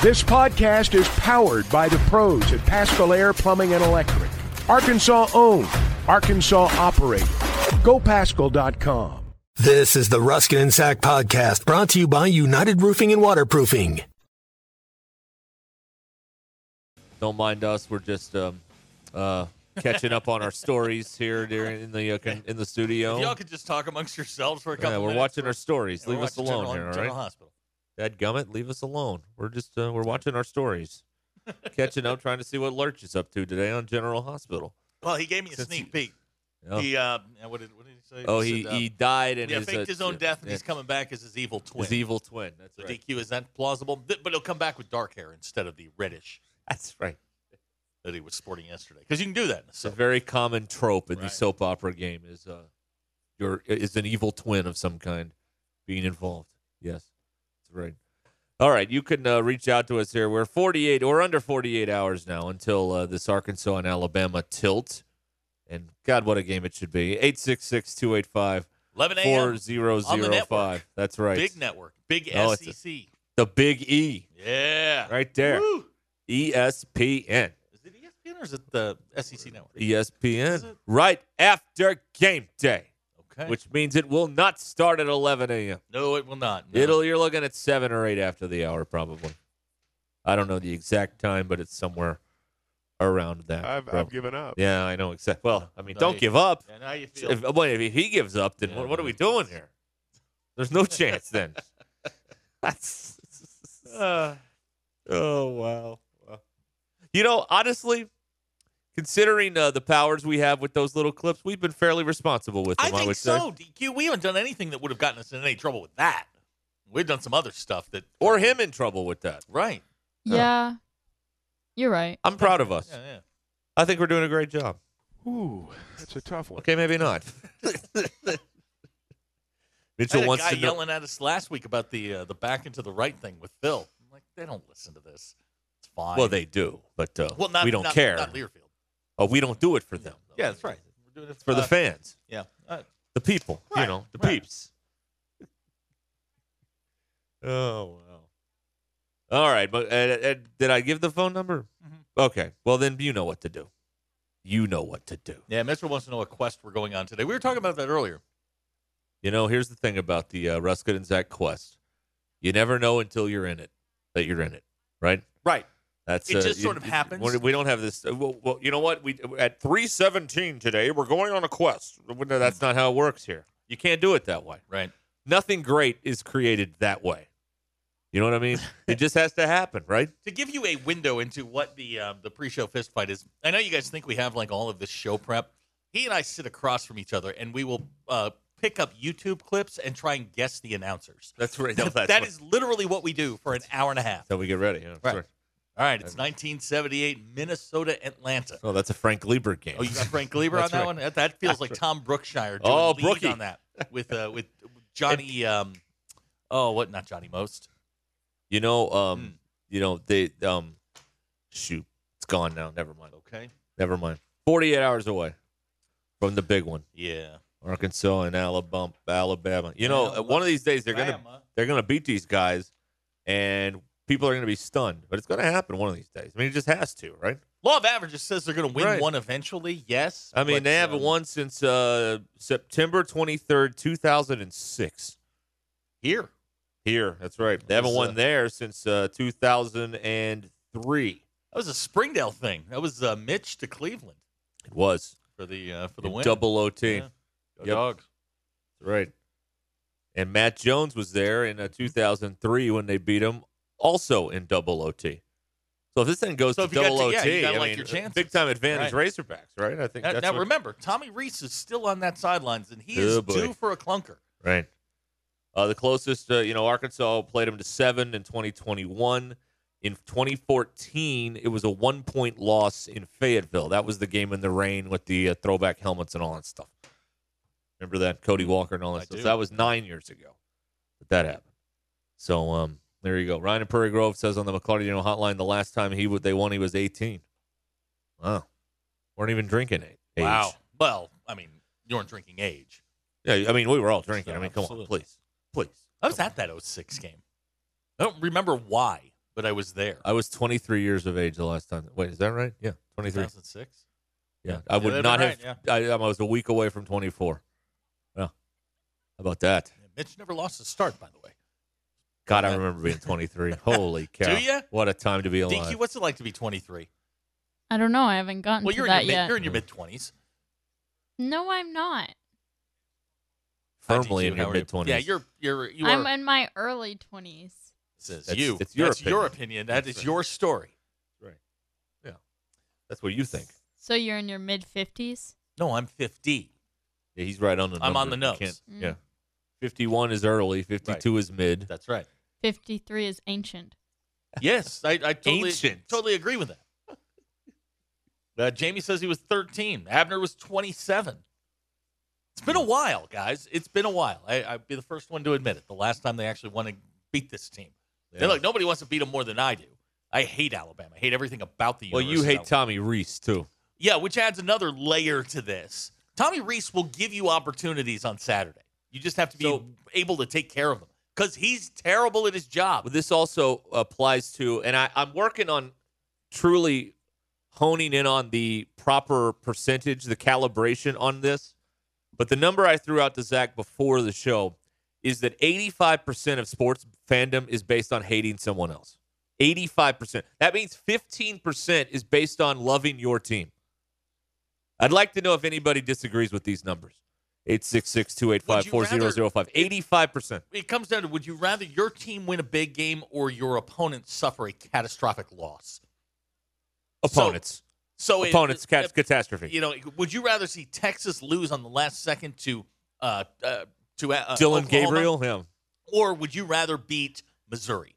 This podcast is powered by the pros at Paschal Air Plumbing and Electric. Arkansas owned, Arkansas operated. GoPaschal.com. This is the Ruscin and Zach podcast brought to you by United Roofing and Waterproofing. Don't mind us. We're just um, uh, catching up on our stories here during in the uh, con- in the studio. If y'all could just talk amongst yourselves for a couple Yeah, we're minutes. watching our stories. Leave us alone General, here, all General? Hospital. Dad Gummit, leave us alone. We're just uh, we're watching our stories, catching up, trying to see what Lurch is up to today on General Hospital. Well, he gave me a Since sneak he- peak. Oh, He uh, what did what did he say? oh he said, uh, he died and yeah, his, faked uh, his own death, and yeah, he's coming back as his evil twin. His evil twin. That's So right. DQ is that plausible? Th- But he'll come back with dark hair instead of the reddish That's right. that he was sporting yesterday. Because you can do that. In the It's a soap. very common trope in the Right. soap opera game is uh, your is an evil twin of some kind being involved. Yes, right. All right, you can uh, reach out to us here. We're 48 or under 48 hours now until uh, this Arkansas and Alabama tilt. And God, what a game it should be. 866 285 4005. That's right. Big network, big Oh, it's a- SEC. the Big E yeah, right there. Woo. ESPN. Is it ESPN or is it the SEC network? ESPN. Right after game day. Okay. which means it will not start at 11 a.m. no, it will not. No. It'll you're looking at seven or eight after the hour probably. I don't know the exact time, but it's somewhere around that. I've. I've given up. yeah, I know exact. Well, I mean, No, don't you- give up. Yeah, now you feel. If, well, if he gives up, then Yeah, what, what are we doing here? There's no chance then. That's. Uh, oh wow. Wow. You know, honestly, considering uh, the powers we have with those little clips, we've been fairly responsible with them. I think would say. so. DQ, we haven't done anything that would have gotten us in any trouble with that. We've done some other stuff that, Or him in trouble with that. right? Yeah. You're right. I'm proud of us. Yeah, yeah. I think we're doing a great job. Ooh, that's a tough one. Okay, maybe not. I Mitchell had a wants guy to know. yelling at us last week about the uh, the back into the right thing with Phil. I'm like, they don't listen to this. It's fine. Well, they do, but uh, well, not, we don't not- care. Not Learfield. Oh, we don't do it for them. Yeah, that's right. We're doing it for the uh, fans, Yeah. Uh, the people. You know, the right. peeps. oh wow. All right, but uh, uh, did I give the phone number? Mhm. Okay. Well, then you know what to do. You know what to do. yeah, Mitchell wants to know what quest we're going on today. We were talking about that earlier. You know, here's the thing about the uh, Ruscin and Zach quest. You never know until you're in it that you're in it, right? Right. That's It uh, just you- sort of happens. we're- don't have this. uh, Well, well, you know what? We at three seventeen today. We're going on a quest. No, That's not how it works here. You can't do it that way. Right. Nothing great is created that way. You know what I mean? it just has to happen, right? To give you a window into what the uh, the pre-show fist fight is, I know you guys think we have like all of this show prep. He and I sit across from each other, and we will uh, pick up YouTube clips and try and guess the announcers. That's right. No, that's That what- is literally what we do for an hour and a half. how we get ready. Yeah, Right. right. All right, it's 1978 Minnesota Atlanta. Oh, that's a Frank Glieber game. Oh, you got Frank Glieber on that right. one. That, that feels like Tom Brookshier. Doing Oh, lead Brookie. on that with uh, with Johnny. Um, oh, what? Not Johnny Most. You know, um, Hmm. you know they um, shoot, it's gone now. Never mind. Okay. Never mind. Forty-eight hours away from the big one. Yeah. Arkansas and Alabama. Alabama. You know, uh, one of these days they're gonna Alabama. they're gonna beat these guys, and people are gonna be stunned. But it's gonna happen one of these days. I mean, it just has to, right? Law of averages says they're going to win Right. one eventually. Yes. I mean, but, they haven't um, won since uh, September twenty third, two thousand and six. here. Here, that's right. They haven't won uh, there since uh, two thousand and three. That was a Springdale thing. That was uh, Mitch to Cleveland It was for the uh, for the in win. double OT. Yeah. Go Yep. dogs. That's right. And Matt Jones was there in uh, 2003 when they beat him, also in double OT. So if this thing goes So to double to- yeah, OT, you gotta I like mean, your chances. big time advantage Right. Razorbacks, right? I think Now, that's now remember, Tommy Rees is still on that sidelines, and he Oh, is boy. due for a clunker. right. Uh, the closest, uh, you know, Arkansas played them to seven in 2021. In 2014, it was a one point loss in Fayetteville. That was the game in the rain with the uh, throwback helmets and all that stuff. Remember that? Cody Walker and all that I stuff. So that was nine years ago that that happened. So um, there you go. Ryan in Prairie Grove says on the Daniel hotline the last time he would they won he was 18. Wow, weren't even drinking age. Wow. Well, I mean, you weren't drinking age. Yeah, I mean we were all drinking. I mean, come on, please, please. I was at that 06 game. I don't remember why, but I was there. I was 23 years of age the last time. Wait, is that right? Yeah, 23. 2006. Yeah, I would not have. right, I, I was a week away from 24. Yeah, how about that? Yeah, Mitch never lost a start, by the way. God, I uh, remember being 23. Holy cow! Do ya? What a time to be alive. DQ, what's it like to be 23? I don't know. I haven't gotten Well, to you're in, that your mid, yet. you're in your mid 20s. No, I'm not. Firmly in your mid 20s. Yeah, you're you're you I'm in my early 20s. This is That's- you. it's your That's your opinion. opinion. That That's is right. your story. right. Yeah, that's what you think. So you're in your mid 50s? No, I'm 50. Yeah, he's right on the. I'm on the You nose. can't- Yeah, mm. 51 is early. 52 is mid. That's right. 53 is ancient. Yes, I, I totally, Ancient. totally agree with that. Uh, Jamie says he was 13. Abner was 27. It's been a while, guys. It's been a while. I, I'd be the first one to admit it. The last time they actually want to beat this team. Yeah. And look, nobody wants to beat them more than I do. I hate Alabama. I hate everything about the Well, you hate Tommy Rees too. Yeah, which adds another layer to this. Tommy Rees will give you opportunities on Saturday. You just have to be So- able to take care of them because he's terrible at his job. This also applies to, and I, I'm working on truly honing in on the proper percentage, the calibration on this. But the number I threw out to Zach before the show is that 85% of sports fandom is based on hating someone else. 85%. That means 15% is based on loving your team. I'd like to know if anybody disagrees with these numbers. 866 285 4005. 85%. it comes down to would you rather your team win a big game or your opponent suffer a catastrophic loss? Opponents. So it- Opponents, cat- it- catastrophe. You know, would you rather see Texas lose on the last second to uh, uh, to uh, Dillon Oklahoma, Gabriel, him. or would you rather beat Missouri?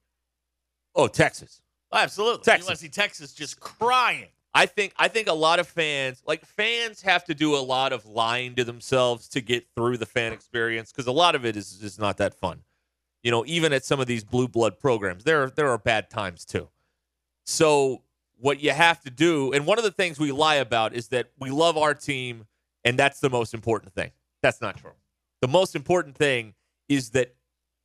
Oh, Texas. Absolutely, Texas. You want to see Texas just crying? I think I think a lot of fans, like fans, have to do a lot of lying to themselves to get through the fan experience because a lot of it is is not that fun. You know, even at some of these blue blood programs, there there are bad times too. So what you have to do, and one of the things we lie about is that we love our team, and that's the most important thing. That's not true. The most important thing is that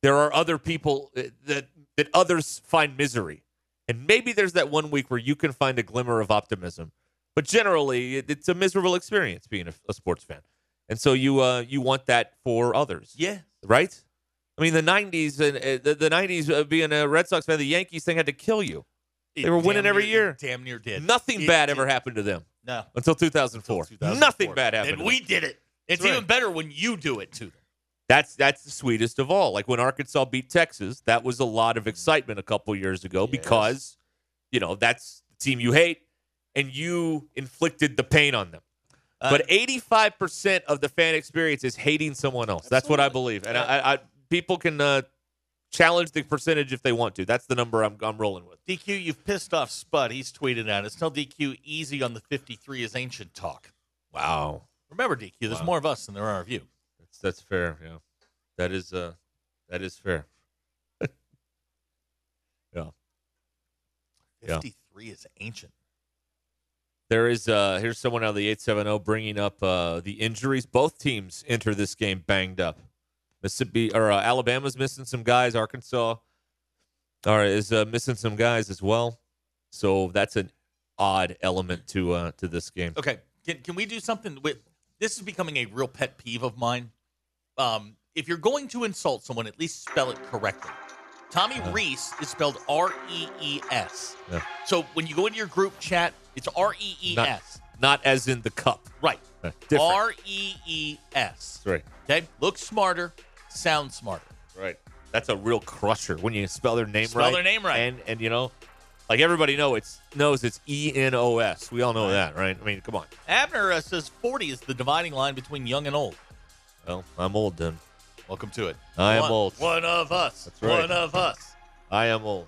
there are other people uh, that that others find misery. And maybe there's that one week where you can find a glimmer of optimism. But generally, it, it's a miserable experience being a, a sports fan. And so you uh, you want that for others, Yeah, right? I mean, the '90s and uh, the, the '90s uh, being a Red Sox fan, the Yankees thing had to kill you. It They were winning damn every near- year. Damn near did. Nothing It bad did. ever happened to them No, until 2004. Until 2004. Nothing bad happened. And we did it. It's even better when you do it to them. That's that's the sweetest of all. Like when Arkansas beat Texas, that was a lot of excitement a couple years ago Yes. because, you know, that's the team you hate, and you inflicted the pain on them. Uh, but eighty-five percent of the fan experience is hating someone else. That's what I believe, and I, I, I people can uh, challenge the percentage if they want to. That's the number I'm I'm rolling with. DQ, you've pissed off Spud. He's tweeted at us. Tell DQ easy on the 53 is ancient talk. Wow, Remember, DQ, there's Wow. more of us than there are of you. That's that's fair. Yeah, that is uh, that is fair. yeah. Yeah. 53 is ancient. There is uh here's someone out of the 870 bringing up uh the injuries. Both teams enter this game banged up. Mississippi or uh, Alabama's missing some guys. Arkansas or is uh, missing some guys as well. So that's an odd element to uh to this game. Okay, can, can we do something with this? Is becoming a real pet peeve of mine. Um, if you're going to insult someone, at least spell it correctly. Tommy Rees is spelled R E E S. Yeah. So when you go into your group chat, it's R E E S. Not, not as in the cup. Right. R E E S. Right. Okay. Look smarter, sound smarter. Right. That's a real crusher when you spell their name Spell right. Spell their name right. And and you know, like everybody know it's knows it's E N O S. We all know that, right? I mean, come on. Abner uh, says 40 is the dividing line between young and old. Well, I'm old then. Welcome to it. I am One- old. One of us. That's right. One of us. I am old.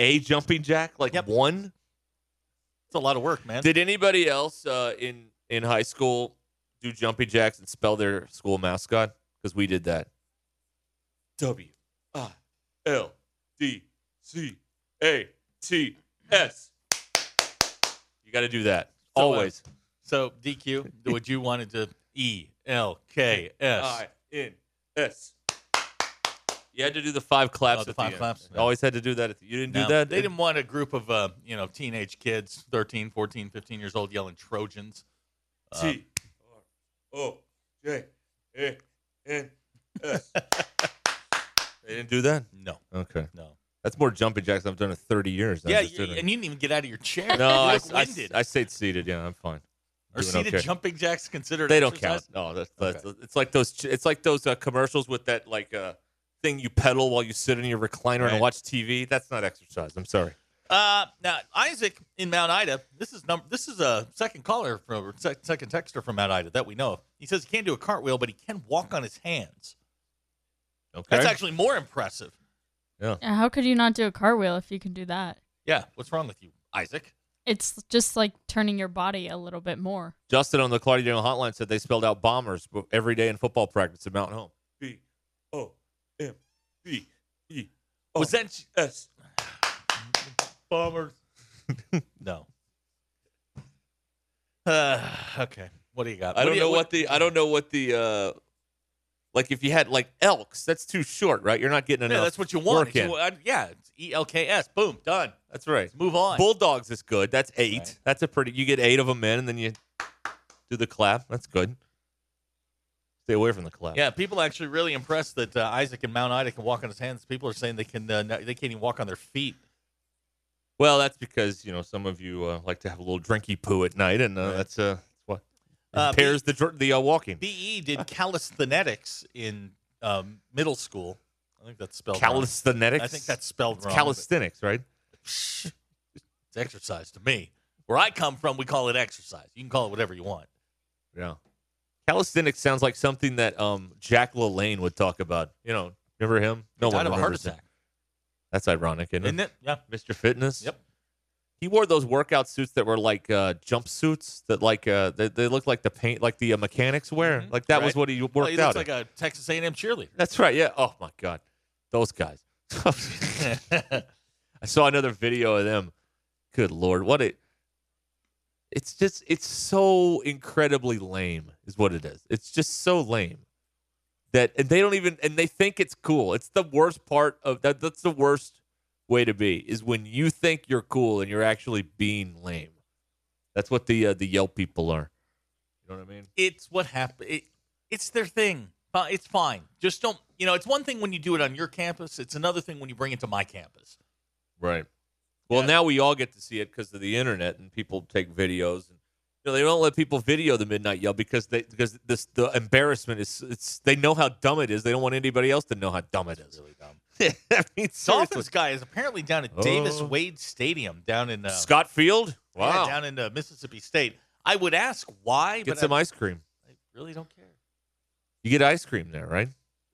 A jumping jack, like Yep. one. It's a lot of work, man. Did anybody else uh, in in high school do jumping jacks and spell their school mascot? Because we did that. W I L D C A T S. You got to do that So, uh, always. so DQ, would you wanted to E L K S? I N S. You had to do the five claps. Oh, the five end. claps? You Always had to do that. At the, you didn't No, do that. They didn't want a group of uh, you know teenage kids, 13, 14, 15 years old, yelling Trojans. Uh, T R O J A N S. They didn't do that. no, Okay, no. that's more jumping jacks I've done in thirty years. Yeah, you, and you didn't even get out of your chair. no, I, I. I stayed seated. Yeah, I'm fine. Are seated okay. jumping jacks considered? They don't exercise? count. No, that's, that's it's like those. It's like those uh, commercials with that like uh, thing you pedal while you sit in your recliner Right. and watch TV. That's not exercise. I'm sorry. Uh, now Isaac in Mount Ida. This is number. This is a second caller from second texter from Mount Ida that we know. of. He says he can't do a cartwheel, but he can walk on his hands. Okay. That's actually more impressive. Yeah, How could you not do a cartwheel if you can do that? Yeah. What's wrong with you, Isaac? It's just like turning your body a little bit more. Justin on the McLarty Daniel hotline said they spelled out bombers every day in football practice at Mountain Home. B O E Was that S. bombers? no. Uh, okay. What do you got? I What don't do you- know what the I don't know what the uh like if you had like elks, that's too short, right? You're not getting enough. Yeah, that's what you want. You- uh, yeah, it's E L K S. Boom, done. That's right. Let's move on. Bulldogs is good. That's eight. Right. That's a pretty. You get eight of them in, and then you do the clap. That's good. Stay away from the clap. Yeah, people are actually really impressed that uh, Isaac and Mount Ida can walk on his hands. People are saying they can uh, they can't even walk on their feet. Well, that's because you know some of you uh, like to have a little drinky poo at night, and uh, Right. that's uh, what Uh, impairs the dr- the uh, walking. BE did calisthenics in um, middle school. I think that's spelled wrong. I think that's spelled it's wrong. calisthenics, right? It's exercise to me. Where I come from, we call it exercise. You can call it whatever you want. Yeah. Calisthenics sounds like something that um, Jack LaLanne would talk about. You know, remember him? No He one died of a heart remembers him. attack, That's ironic, isn't, isn't it? Yeah. Mr. Fitness. Yep. He wore those workout suits that were like uh, jumpsuits that like uh, they, they look like the paint like the uh, mechanics wear. Mhm. Like that was Right. what he worked Well, he out. looks in. like a Texas A&M cheerleader. That's right. Yeah. Oh my God, those guys. I saw another video of them. Good lord, what it. It's just it's so incredibly lame, is what it is. It's just so lame that and they don't even and they think it's cool. It's the worst part of that. That's the worst way to be is when you think you're cool and you're actually being lame. That's what the uh, the Yelp people are. You know what I mean? it's what happened. It, it's their thing. It's fine. Just don't. You know, it's one thing when you do it on your campus. It's another thing when you bring it to my campus. Right. Well, Yeah. now we all get to see it because of the internet, and people take videos, and you know they don't let people video the midnight yell because they because this the embarrassment is it's they know how dumb it is. They don't want anybody else to know how dumb it is. Really dumb. I mean. Dolphins guy is apparently down at Davis Oh. Wade Stadium down in uh, Scott Field. yeah, Wow. down in uh, Mississippi State. I would ask why, Get but some I, ice cream. I really don't care. You get ice cream there, right?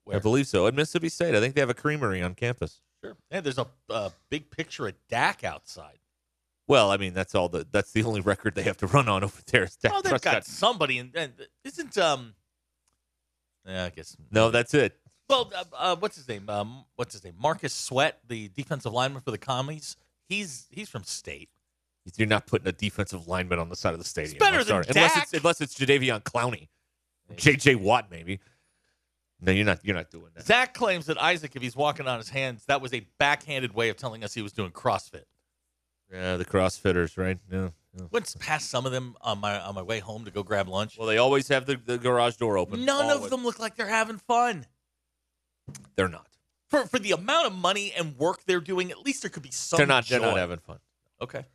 I believe so. At Mississippi State, I think they have a creamery on campus. Sure. Yeah, there's a uh, big picture of Dak outside. Well, I mean, that's all the that's the only record they have to run on over there. Is Dak Oh, they've Prescott. got somebody, and, and isn't um. Yeah, I guess No, that's it. Well, uh, uh, what's his name? Um, what's his name? Montez Sweat, the defensive lineman for the Commies. He's he's from State. You're not putting a defensive lineman on the side of the stadium. better than sorry. unless Dak. it's unless it's Jadeveon Clowney, J.J. Watt, maybe. No, you're not. You're not doing that. Zach claims that Isaac, if he's walking on his hands, that was a backhanded way of telling us he was doing CrossFit. Yeah, the CrossFitters, right? Yeah. yeah. Went past some of them on my on my way home to go grab lunch. Well, they always have the, the garage door open. None Always. of them look like they're having fun. They're not. For for the amount of money and work they're doing, at least there could be some. they're not. They're not having fun. Okay.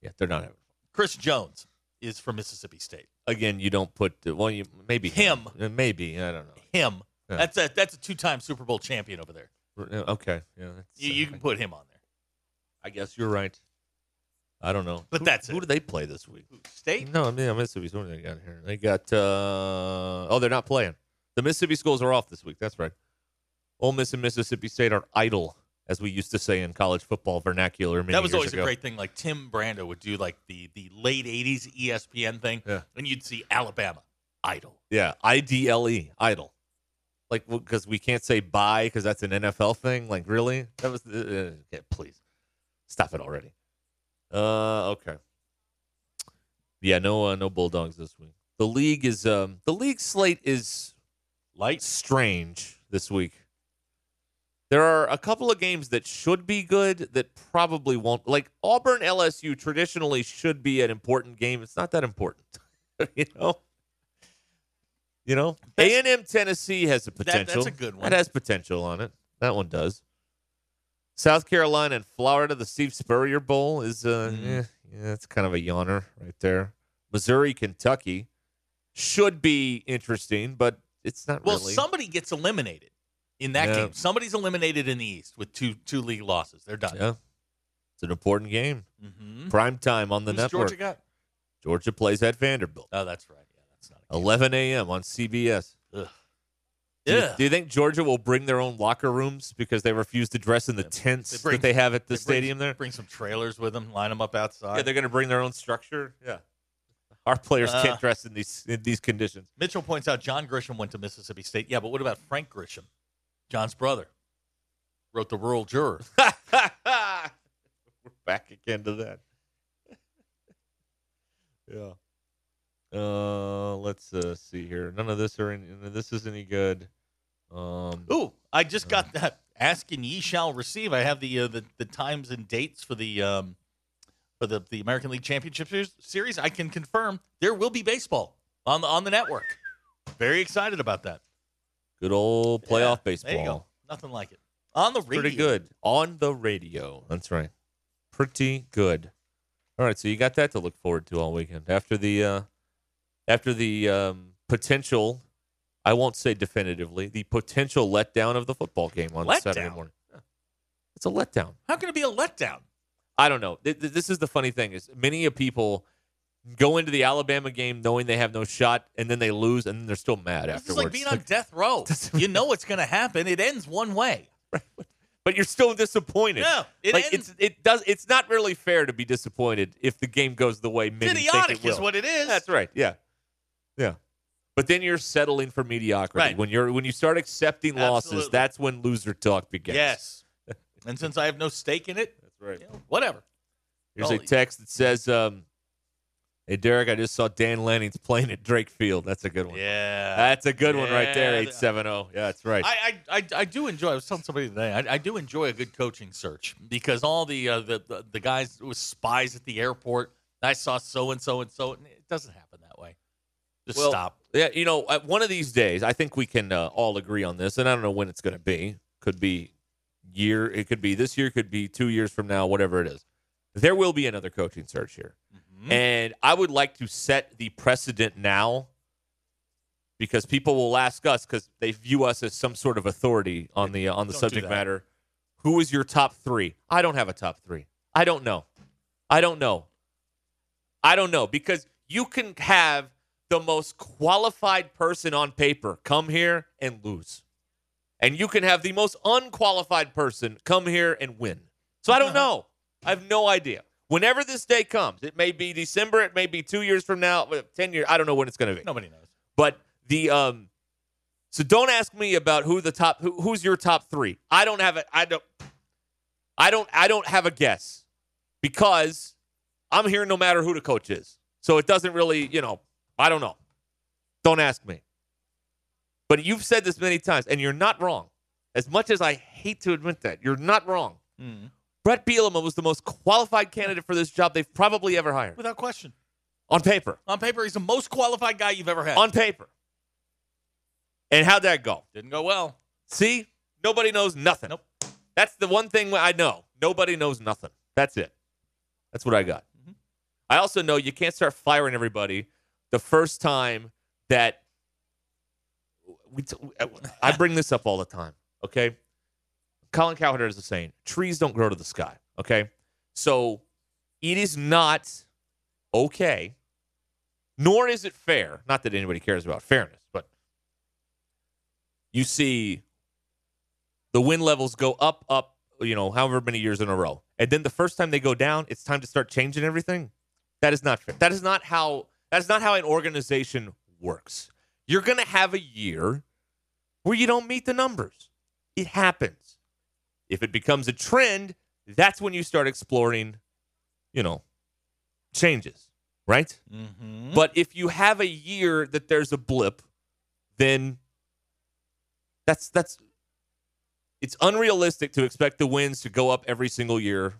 Yeah, they're not having. Fun. Chris Jones is from Mississippi State. Again, you don't put. Well, you maybe Him. Uh, Maybe I don't know. Him. Yeah. That's a that's a two time Super Bowl champion over there. Uh, Okay. Yeah. that's, You, uh, can put him on there. I guess you're right. I don't know. But Who- that's who it. do they play this week? State. No, I mean Mississippi. What do they got here? They got. uh Oh, they're not playing. The Mississippi schools are off this week. That's right. Ole Miss and Mississippi State are idle, as we used to say in college football vernacular. That was always ago. a great thing. Like Tim Brando would do like the the late '80s ESPN thing, Yeah. and you'd see Alabama idle. Yeah, I D L E, idle. Like because we can't say bye because that's an NFL thing. Like really, that was. Uh, yeah, please stop it already. Uh, okay. Yeah, no, uh, no Bulldogs this week. The league is um the league slate is Light. strange this week. There are a couple of games that should be good that probably won't. Like Auburn LSU traditionally should be an important game. It's not that important, you know. You know, A and M Tennessee has a That- potential. that's a good one. That has potential on it. That one does. South Carolina and Florida, the Steve Spurrier Bowl is uh, Mm. eh, yeah, it's kind of a yawner right there. Missouri, Kentucky should be interesting, but it's not Well, really. somebody gets eliminated in that Yeah. game. Somebody's eliminated in the East with two two league losses. They're done. Yeah. It's an important game. Mm-hmm. Prime time on the Who's network. Georgia got? Georgia plays at Vanderbilt. Oh, that's right. Yeah, that's not. A game. 11 a.m. on CBS. Ugh. Do you, Yeah. do you think Georgia will bring their own locker rooms because they refuse to dress in the tents They bring- that they have at the They bring- stadium there? Bring some trailers with them. Line them up outside. Yeah, they're going to bring their own structure. Yeah. Our players Uh, can't dress in these in these conditions. Mitchell points out John Grisham went to Mississippi State. Yeah, but what about Frank Grisham, John's brother? Wrote the Rural Juror. We're back again to that. yeah. Uh, let's uh, see here. None of this are any, none of this is any good. Um, Ooh, I just got that. Ask and ye shall receive. I have the uh, the, the times and dates for the um, for the, the American League Championship Series-. I can confirm there will be baseball on the on the network. Very excited about that. good old playoff Yeah, There you go. baseball. Nothing like it on the radio. Pretty good on the radio. That's right. Pretty good. All right, so you got that to look forward to all weekend after the uh, after the um, potential. I won't say definitively the potential letdown of the football game on Saturday morning. Yeah. It's a letdown. How can it be a letdown? I don't know. Th- th- This is the funny thing is many of people go into the Alabama game knowing they have no shot, and then they lose, and then they're still mad This is afterwards. like being on death row. you know what's going to happen. It ends one way. Right. but you're still disappointed. Yeah, it like ends- it's it does. It's not really fair to be disappointed if the game goes the way many think Idiotic it will. is what it is. That's right. Yeah, yeah. But then you're settling for mediocrity. Right. When you're when you start accepting losses, that's when loser talk begins. Yes. and since I have no stake in it, that's right. you know, whatever. Here's a text that says, um, "Hey Derek, I just saw Dan Lanning's playing at Drake Field. That's a good one. Yeah. That's a good one right there. Eight seven zero. Yeah, that's right. I, I, I, do enjoy. I was telling somebody today. I, I do enjoy a good coaching search because all the uh, the, the the guys with spies at the airport. I saw so and so and so. It doesn't happen. Just Well, stop. Yeah, you know, one of these days, I think we can uh, all agree on this, and I don't know when it's going to be. Could be year. It could be this year. Could be two years from now. Whatever it is, there will be another coaching search here, Mm-hmm. and I would like to set the precedent now because people will ask us because they view us as some sort of authority on the uh, on the Don't subject matter. Who is your top three? I don't have a top three. I don't know. I don't know. I don't know because you can have the most qualified person on paper come here and lose. And you can have the most unqualified person come here and win. So I don't know. I have no idea. Whenever this day comes, it may be December, it may be two years from now, uh, 10 years. I don't know when it's going to be. Nobody knows. But the, um, so don't ask me about who the top, who, who's your top three. I don't have it. I don't, I don't, I don't have a guess because I'm here no matter who the coach is. So it doesn't really, you know, I don't know. Don't ask me. But you've said this many times, and you're not wrong. As much as I hate to admit that, you're not wrong. Mhm. Bret Bielema was the most qualified candidate for this job they've probably ever hired. Without question. On paper. On paper, he's the most qualified guy you've ever had. On paper. And how'd that go? Didn't go well. See? Nobody knows nothing. Nope. That's the one thing I know. Nobody knows nothing. That's it. That's what I got. Mm-hmm. I also know you can't start firing everybody the first time that we t- I bring this up all the time. Okay, Colin Cowherd is the saying: trees don't grow to the sky. Okay, so it is not okay, nor is it fair. Not that anybody cares about fairness, but you see the win levels go up, up, you know, however many years in a row. And then the first time they go down, it's time to start changing everything. That is not fair. That is not how that is not how an organization works. You're going to have a year where you don't meet the numbers. It happens. If it becomes a trend, that's when you start exploring, you know, changes, right? Mm-hmm. But if you have a year that there's a blip, then that's that's it's unrealistic to expect the wins to go up every single year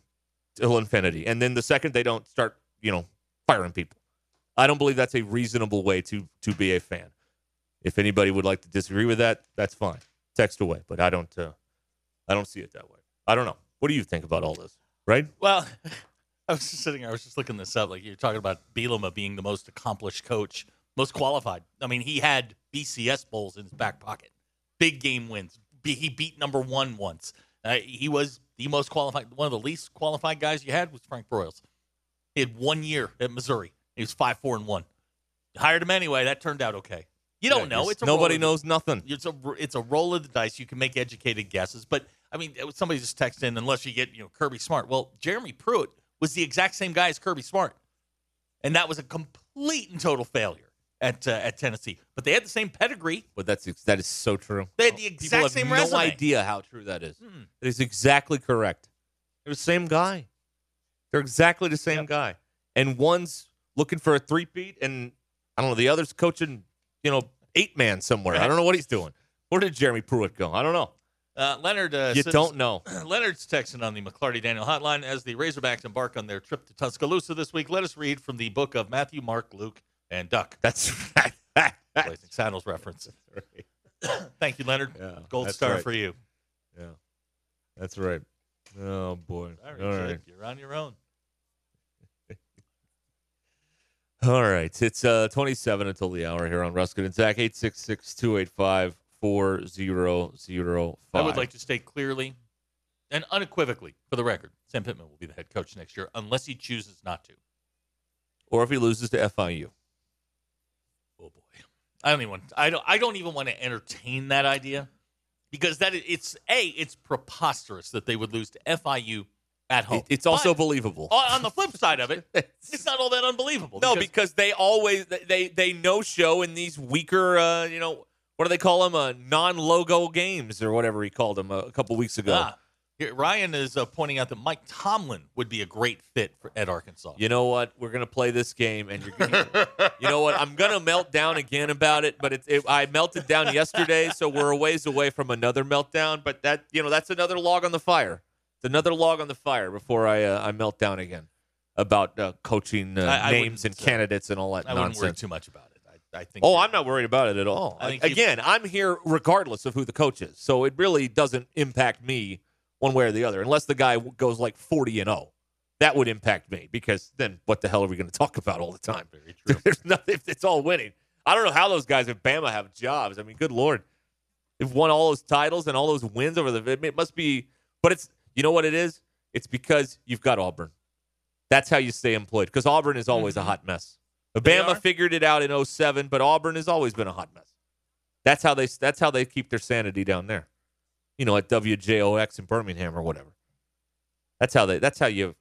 till infinity. And then the second they don't start, you know, firing people. I don't believe that's a reasonable way to to be a fan. If anybody would like to disagree with that, that's fine. Text away, but I don't uh, I don't see it that way. I don't know. What do you think about all this? Right? Well, I was just sitting here. I was just looking this up. Like you're talking about Bielema being the most accomplished coach, most qualified. I mean, he had BCS bowls in his back pocket, big game wins. He beat number one once. Uh, he was the most qualified. One of the least qualified guys you had was Frank Broyles. He had one year at Missouri. He was five, four, and one. Hired him anyway. That turned out okay. You don't Yeah, know. It's a nobody of the- knows nothing. it's a it's a roll of the dice. You can make educated guesses, but I mean, somebody just texted in unless you get you know Kirby Smart. Well, Jeremy Pruitt was the exact same guy as Kirby Smart, and that was a complete and total failure at uh, at Tennessee. But they had the same pedigree. But that's that is so true. They had the exact same no resume. No idea how true that is. Hmm. It is exactly correct. They're the same guy. They're exactly the same Yep. guy. And one's looking for a three-peat, and I don't know, the other's coaching, you know, eight man somewhere. I don't know what he's doing. Where did Jeremy Pruitt go? I don't know. Uh, Leonard, uh, you says- don't know. Leonard's texting on the McLarty Daniel hotline as the Razorbacks embark on their trip to Tuscaloosa this week. Let us read from the book of Matthew, Mark, Luke, and Duck. That's right. Blazing Saddles reference. Thank you, Leonard. Yeah, Gold star right. for you. Yeah. That's right. Oh boy. All right, All you're on your own. All right. It's uh 27 until the hour here on Ruscin and Zach 866-285-4005. I would like to state clearly and unequivocally, for the record, Sam Pittman will be the head coach next year unless he chooses not to. or if he loses to FIU. Oh boy, I don't even. Want, I don't. I don't even want to entertain that idea because that it's a. It's preposterous that they would lose to FIU at home. It's also But believable. on the flip side of it, it's not all that unbelievable. No, because they always they they no show in these weaker uh, you know what do they call them uh, non-logo games or whatever he called them a couple weeks ago. Ah, here, Ryan is uh, pointing out that Mike Tomlin would be a great fit for, at Arkansas. You know what? We're gonna play this game, and you're gonna. you know what? I'm gonna melt down again about it, but it, it, I melted down yesterday, so we're a ways away from another meltdown. But that you know that's another log on the fire. Another log on the fire before I uh, I melt down again about uh, coaching uh, I- I names and candidates and all that I wouldn't worry nonsense. too much about it. I, I think. Oh, I'm not worried about it at all. I think Again, I'm here regardless of who the coach is, so it really doesn't impact me one way or the other, unless the guy goes like 40 and 0. That would impact me because then what the hell are we going to talk about all the time? Very true. There's nothing. It's all winning. I don't know how those guys at Bama have jobs. I mean, good lord, they've won all those titles and all those wins over the. It must be, but it's you know what it is. It's because you've got Auburn. That's how you stay employed because Auburn is always a hot mess. Mm-hmm. They Bama are. figured it out in 07, but Auburn has always been a hot mess. That's how they. That's how they keep their sanity down there. You know, at WJOX in Birmingham or whatever. That's how they. That's how you.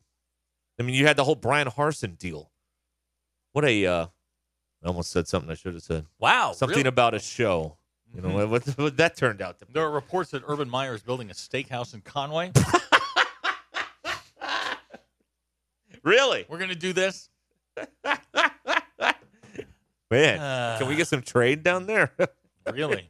I mean, you had the whole Bryan Harsin deal. What a. Uh, I almost said something I should have said. Wow. Something really? about a show. You know what, what that turned out to be. There are reports that Urban Meyer is building a steakhouse in Conway. Really, We're gonna do this. man. Uh, can we get some trade down there? Really?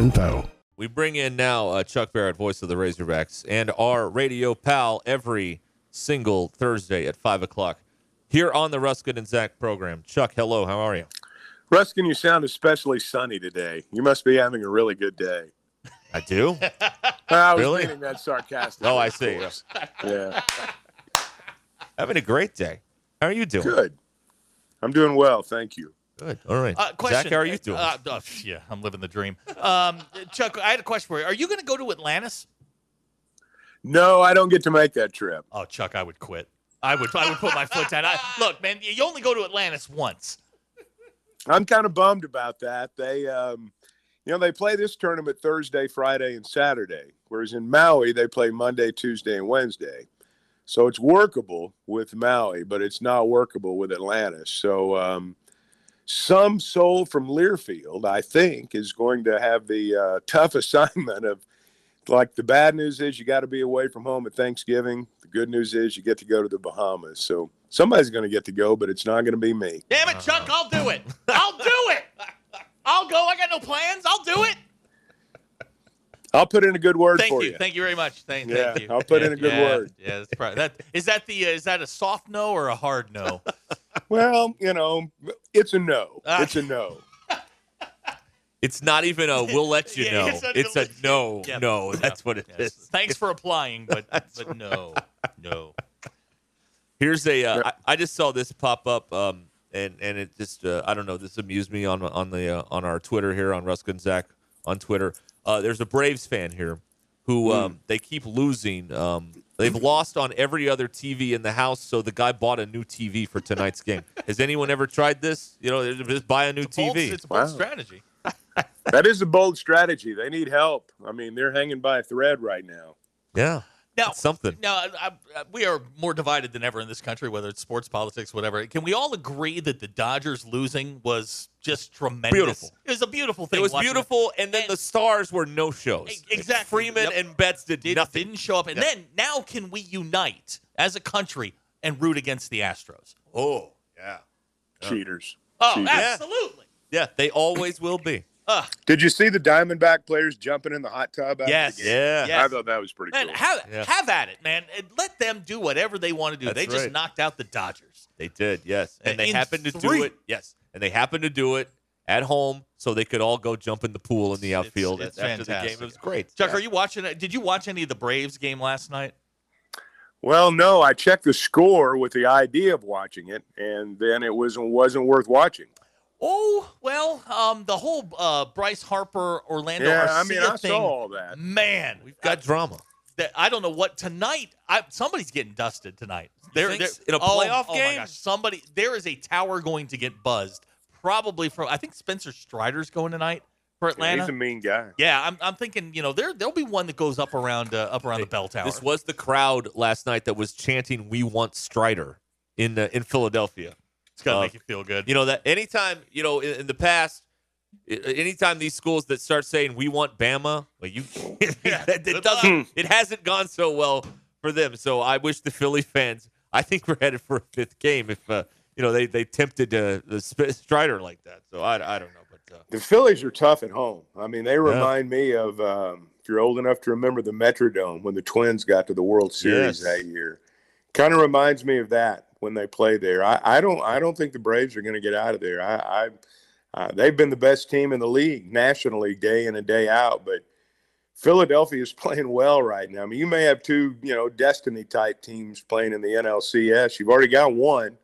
info. We bring in now uh, Chuck Barrett, voice of the Razorbacks, and our radio pal every single Thursday at 5 o'clock here on the Ruscin and Zach program. Chuck, hello. How are you? Ruscin, you sound especially sunny today. You must be having a really good day. I do? I was Really? meaning that sarcastic. Oh, I see. Yeah. Having a great day. How are you doing? Good. I'm doing well, thank you. Good. All right. Uh, question. Zach, how are you doing? Uh, uh, yeah, I'm living the dream. Um, Chuck, I had a question for you. Are you going to go to Atlantis? No, I don't get to make that trip. Oh, Chuck, I would quit. I would. I would put my foot down. I, look, man, you only go to Atlantis once. I'm kind of bummed about that. They, um, you know, they play this tournament Thursday, Friday, and Saturday, whereas in Maui they play Monday, Tuesday, and Wednesday. So it's workable with Maui, but it's not workable with Atlantis. So um, some soul from Learfield, I think, is going to have the uh, tough assignment of like the bad news is you got to be away from home at Thanksgiving. The good news is you get to go to the Bahamas. So somebody's going to get to go, but it's not going to be me. Damn it, Chuck! I'll do it. I'll do it. I'll go. I got no plans. I'll do it. I'll put in a good word Thank for you. you. Thank you very much. Thank, Yeah, thank you. I'll put Yeah, in a good yeah, word. Yeah, that's probably that. Is that the? Uh, is that a soft no or a hard no? Well, you know, it's a no. Ah. It's a no. It's not even a we'll let you Yeah, know. it's It's a- a, no, Yep. no. Yep. That's what it is. Yes. Thanks for applying, but but no, no. Here's a. Uh, I, I just saw this pop up, um, and and it just uh, I don't know. This amused me on on the uh, on our Twitter here on Ruscin Zach on Twitter. Uh, there's a Braves fan here who um, they keep losing. Um, they've lost on every other TV in the house, so the guy bought a new TV for tonight's game. Has anyone ever tried this? You know, just buy a new Bold- TV. it's a bold Wow. strategy. That is a bold strategy. They need help. I mean, they're hanging by a thread right now. Yeah, Now, it's something. Now, I, I, we are more divided than ever in this country, whether it's sports, politics, whatever. Can we all agree that the Dodgers losing was just tremendous? Beautiful. It was a beautiful thing. It was watching beautiful, and then the stars were no shows. Exactly. Freeman Yep. and Betts did, Did, nothing. didn't show up. And Yeah. then now can we unite as a country and root against the Astros? Oh, yeah. Cheaters. Oh, Cheaters. absolutely. Yeah, they always will be. Uh, Did you see the Diamondback players jumping in the hot tub? after Yes. the game? Yeah. Yes. I thought that was pretty man, cool. have, Yeah. have at it, man. And let them do whatever they want to do. That's they just right. knocked out the Dodgers. They did, yes. And they happened to three. do it. Yes. And they happened to do it at home so they could all go jump in the pool in the outfield it's after the game. It was great. Chuck, Yeah. are you watching it? Did you watch any of the Braves game last night? Well, no, I checked the score with the idea of watching it, and then it was wasn't worth watching. Oh well, um, the whole uh, Bryce Harper Orlando yeah, Arcia I mean, I thing. saw all that. Man, We've got drama. that I don't know what tonight. I somebody's getting dusted tonight. There, think there in a oh, playoff oh my gosh, somebody there is a tower going to get buzzed probably from. I think Spencer Strider's going tonight for Atlanta. He's a mean guy. Yeah, I'm, I'm thinking. You know, there there'll be one that goes up around uh, up around the bell tower. This was the crowd last night that was chanting "We want Strider" in uh, in Philadelphia. It's gonna Uh, make you feel good. You know that anytime you know in, in the past, anytime these schools that start saying "We want Bama," like you, it, good doesn't. It hasn't gone so well for them. So I wish the Philly fans. I think we're headed for a fifth game if uh, you know they they tempted uh, the Sp- Strider like that. So I, I don't know, but uh, The Phillies are tough at home. I mean, they remind me of um, if you're old enough to remember the Metrodome when the Twins got to the World Series Yes. that year. Kind of reminds me of that when they play there. I, I don't I don't think the Braves are going to get out of there. I, I uh, they've been the best team in the league nationally day in and day out, but Philadelphia is playing well right now. I mean, you may have two, you know, destiny type teams playing in the NLCS. You've already got one,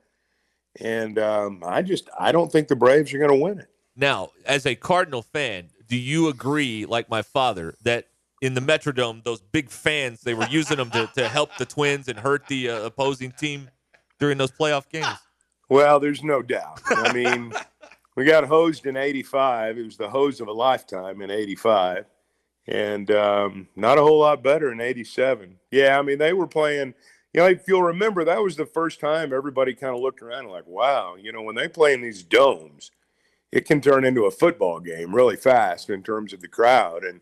and um, I just I don't think the Braves are going to win it. Now, as a Cardinal fan, do you agree, like my father, that in the Metrodome, those big fans, they were using them to, to help the Twins and hurt the uh, opposing team during those playoff games? Well, there's no doubt. I mean, we got hosed in 85. It was the hose of a lifetime in 85. And um, not a whole lot better in 87. Yeah, I mean, they were playing, you know, if you'll remember, that was the first time everybody kind of looked around and like, wow, you know, when they play in these domes, it can turn into a football game really fast in terms of the crowd. And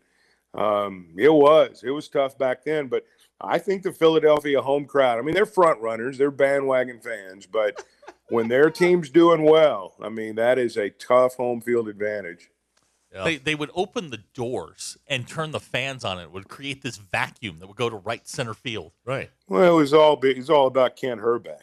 um, it was, it was tough back then. But I think the Philadelphia home crowd, I mean, they're front runners, they're bandwagon fans, but when their team's doing well, I mean, that is a tough home field advantage. They, they would open the doors and turn the fans on. It would create this vacuum that would go to right center field. Right. Well, it was all it was all about Kent Hrbek.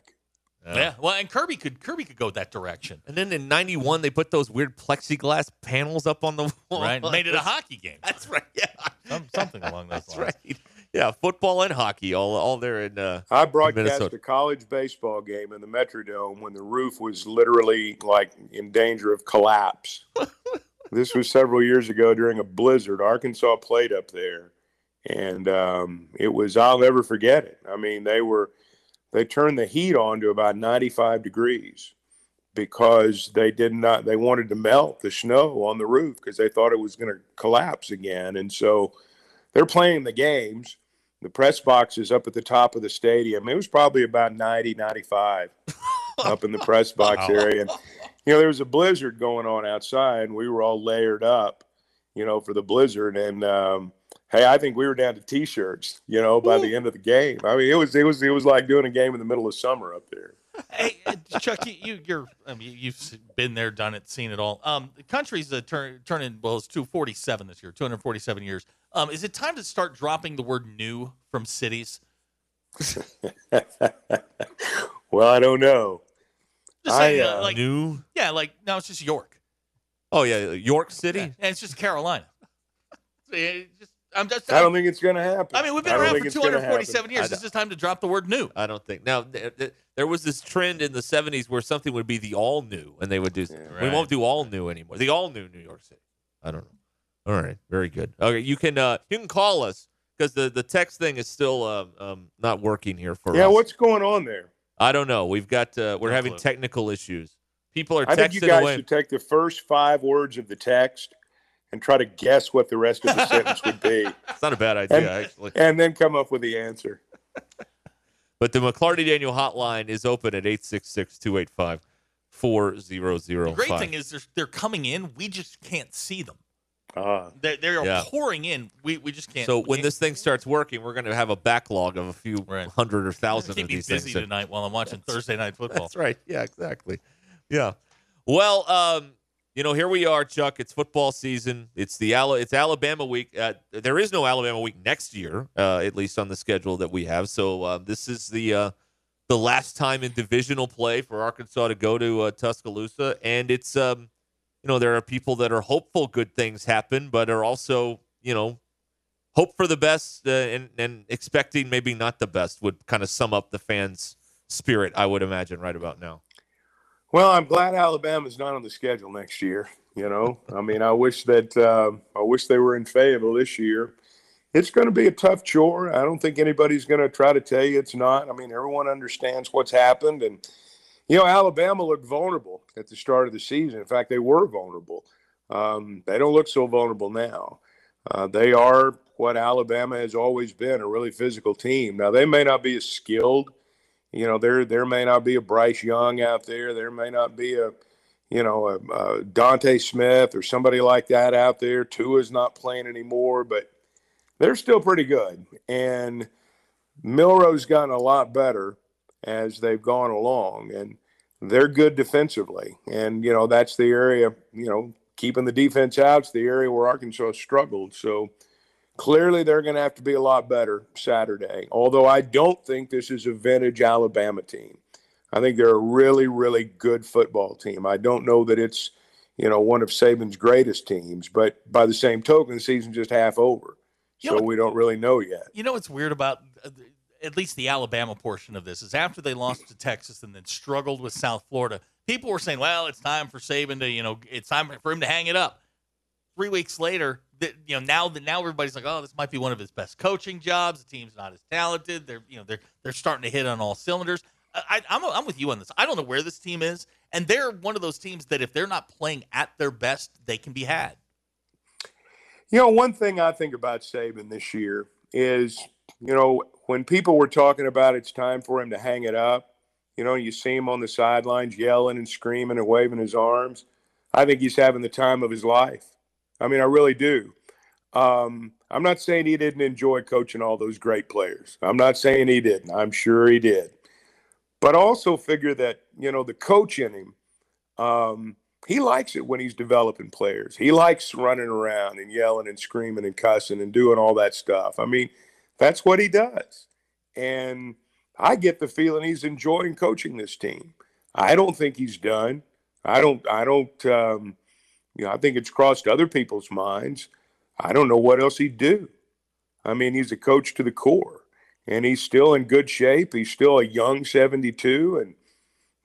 Yeah. Well, and Kirby could Kirby could go that direction. And then in 91, they put those weird plexiglass panels up on the wall. Right. Made it a hockey game. That's right. Yeah. Some, something along those That's lines. right. Yeah, football and hockey, all all there in. Uh, I in broadcast Minnesota. a college baseball game in the Metrodome when the roof was literally like in danger of collapse. this was several years ago during a blizzard. Arkansas played up there, and um, it was I'll never forget it. I mean, they were they turned the heat on to about 95 degrees because they did not they wanted to melt the snow on the roof because they thought it was going to collapse again, and so they're playing the games. The press box is up at the top of the stadium. It was probably about 90, 95 up in the press box Wow. area. And, you know, there was a blizzard going on outside, and we were all layered up, you know, for the blizzard. And um, hey, I think we were down to t-shirts, you know, by the end of the game. I mean, it was it was it was like doing a game in the middle of summer up there. hey, uh, Chuck, you, you you're I mean, you've been there, done it, seen it all. Um, the country's uh, turn turning well, it's two forty seven this year, two hundred forty seven years. Um, is it time to start dropping the word "new" from cities? well, I don't know. Just I, saying, uh, uh, like New. yeah, like now it's just York, Oh yeah, York City. and it's just Carolina. So, yeah, it just, I'm just. I don't think it's going to happen. I mean, we've been around for 247 years. I It's just time to drop the word "new." I don't think. Now th- th- there was this trend in the '70s where something would be the all new, and they would do. We right. won't do all new anymore. The all new New York City. I don't know. All right, very good. Okay, you can uh, you can call us because the the text thing is still um, um, not working here for Yeah, us. Yeah, what's going on there? I don't know. We've got uh, we're No having technical issues. People are texting. I think you guys away. should take the first five words of the text and try to guess what the rest of the sentence would be, It's not a bad idea And- actually. and then come up with the answer. But the McLarty Daniel hotline is open at 866-285-4005. The great thing is they're they're coming in. We just can't see them. Uh, They they are Yeah. pouring in. We we just can't. So when can't- this thing starts working, we're going to have a backlog of a few Right. hundred or thousand keep of me these busy things. tonight while I'm watching Thursday night football. That's right. Yeah, exactly. Yeah. Well, um, you know, here we are, Chuck. It's football season. It's the Ala- it's Alabama week. Uh, there is no Alabama week next year, uh, at least on the schedule that we have. So uh, this is the uh, the last time in divisional play for Arkansas to go to uh, Tuscaloosa, and it's um, you know there are people that are hopeful good things happen, but are also you know hope for the best uh, and and expecting maybe not the best would kind of sum up the fans' spirit. I would imagine right about now. well, I'm glad Alabama's not on the schedule next year. You know, I mean, I wish that uh, I wish they were in Fayetteville this year. It's going to be a tough chore. I don't think anybody's going to try to tell you it's not. I mean, everyone understands what's happened, and you know, Alabama looked vulnerable at the start of the season. In fact, they were vulnerable. Um, they don't look so vulnerable now. Uh, they are what Alabama has always been a really physical team. Now, they may not be as skilled. You know, there there may not be a Bryce Young out there. There may not be a, you know, a, a DeVonta Smith or somebody like that out there. Tua's not playing anymore, but they're still pretty good. And Milroe's gotten a lot better as they've gone along, and they're good defensively. And you know, that's the area. You know, keeping the defense out's the area where Arkansas struggled. So clearly they're going to have to be a lot better Saturday. Although I don't think this is a vintage Alabama team. I think they're a really, really good football team. I don't know that it's, you know, one of Saban's greatest teams, but by the same token, the season's just half over. You So know- we don't really know yet. You know what's weird about uh, at least the Alabama portion of this is after they lost to Texas and then struggled with South Florida, people were saying, "Well, it's time for Saban to, you know, it's time for him to hang it up." Three weeks later, th- you know, now that now everybody's like, "Oh, this might be one of his best coaching jobs." The team's not as talented. They're, you know, they're they're starting to hit on all cylinders. I, I, I'm I'm with you on this. I don't know where this team is, and they're one of those teams that if they're not playing at their best, they can be had. You know, one thing I think about Saban this year is, you know, when people were talking about it's time for him to hang it up, you know, you see him on the sidelines yelling and screaming and waving his arms. I think he's having the time of his life. I mean, I really do. Um, I'm not saying he didn't enjoy coaching all those great players. I'm not saying he didn't. I'm sure he did. But I also figure that, you know, the coach in him, um, he likes it when he's developing players. He likes running around and yelling and screaming and cussing and doing all that stuff. I mean, that's what he does. And I get the feeling he's enjoying coaching this team. I don't think he's done. I don't, I don't, um, you know, I think it's crossed other people's minds. I don't know what else he'd do. I mean, he's a coach to the core and he's still in good shape. He's still a young 72 and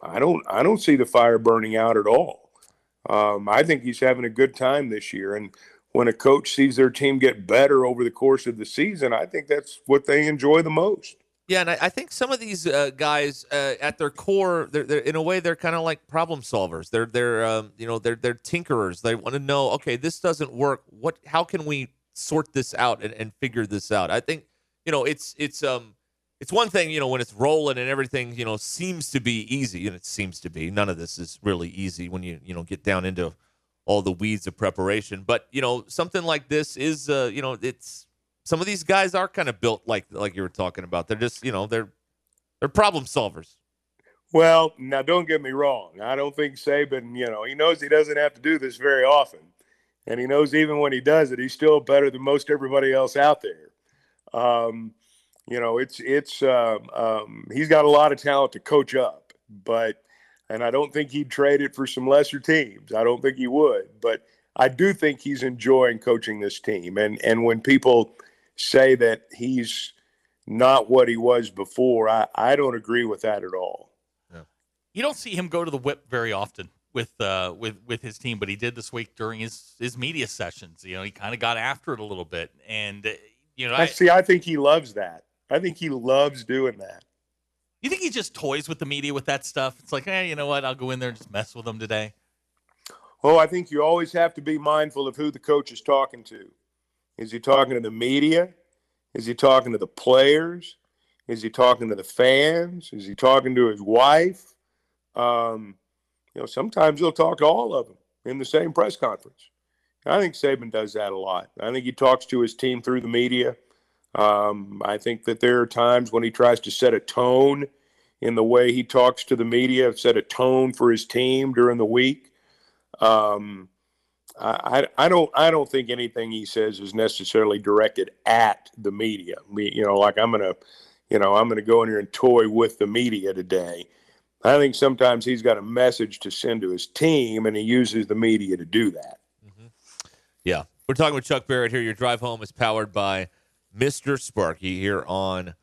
I don't, I don't see the fire burning out at all. Um, I think he's having a good time this year. And when a coach sees their team get better over the course of the season, I think that's what they enjoy the most. Yeah, and I, I think some of these uh, guys, uh, at their core, they're, they're in a way they're kind of like problem solvers. They're they're um, you know they're they're tinkerers. They want to know, okay, this doesn't work. What? How can we sort this out and, and figure this out? I think you know it's it's um it's one thing you know when it's rolling and everything you know seems to be easy, and it seems to be. None of this is really easy when you you know get down into all the weeds of preparation. But you know something like this is uh, you know it's some of these guys are kind of built like like you were talking about. They're just you know they're they're problem solvers. Well, now don't get me wrong. I don't think Saban, you know, he knows he doesn't have to do this very often. And he knows even when he does it, he's still better than most everybody else out there. Um, you know, it's it's um, um, he's got a lot of talent to coach up, but and I don't think he'd trade it for some lesser teams. I don't think he would, but I do think he's enjoying coaching this team. And and when people say that he's not what he was before, I, I don't agree with that at all. You don't see him go to the whip very often with uh, with with his team, but he did this week during his his media sessions. You know, he kind of got after it a little bit, and uh, you know, I, see. I think he loves that. I think he loves doing that. You think he just toys with the media with that stuff? It's like, hey, you know what? I'll go in there and just mess with them today. Oh, I think you always have to be mindful of who the coach is talking to. Is he talking to the media? Is he talking to the players? Is he talking to the fans? Is he talking to his wife? Um, you know, sometimes he'll talk to all of them in the same press conference. I think Saban does that a lot. I think he talks to his team through the media. Um, I think that there are times when he tries to set a tone in the way he talks to the media, set a tone for his team during the week. Um, I, I don't I don't think anything he says is necessarily directed at the media. You know, like I'm gonna, you know, I'm gonna go in here and toy with the media today. I think sometimes he's got a message to send to his team, and he uses the media to do that. Yeah. We're talking with Chuck Barrett here. Your drive home is powered by Mr. Sparky here on